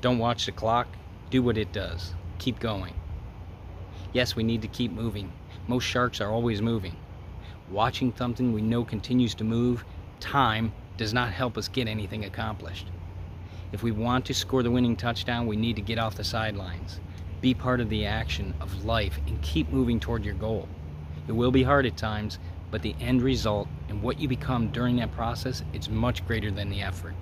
Don't watch the clock, do what it does. Keep going. Yes, we need to keep moving. Most sharks are always moving. Watching something we know continues to move, time, does not help us get anything accomplished. If we want to score the winning touchdown, we need to get off the sidelines. Be part of the action of life and keep moving toward your goal. It will be hard at times, but the end result and what you become during that process is much greater than the effort.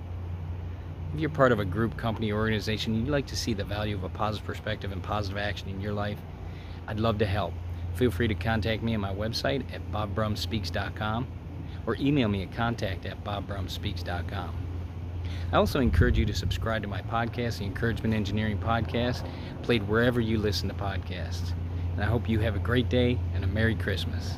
If you're part of a group, company, or organization, you'd like to see the value of a positive perspective and positive action in your life, I'd love to help. Feel free to contact me on my website at bobbrumspeaks.com or email me at contact at bobbrumspeaks.com. I also encourage you to subscribe to my podcast, the Encouragement Engineering Podcast, played wherever you listen to podcasts. And I hope you have a great day and a Merry Christmas.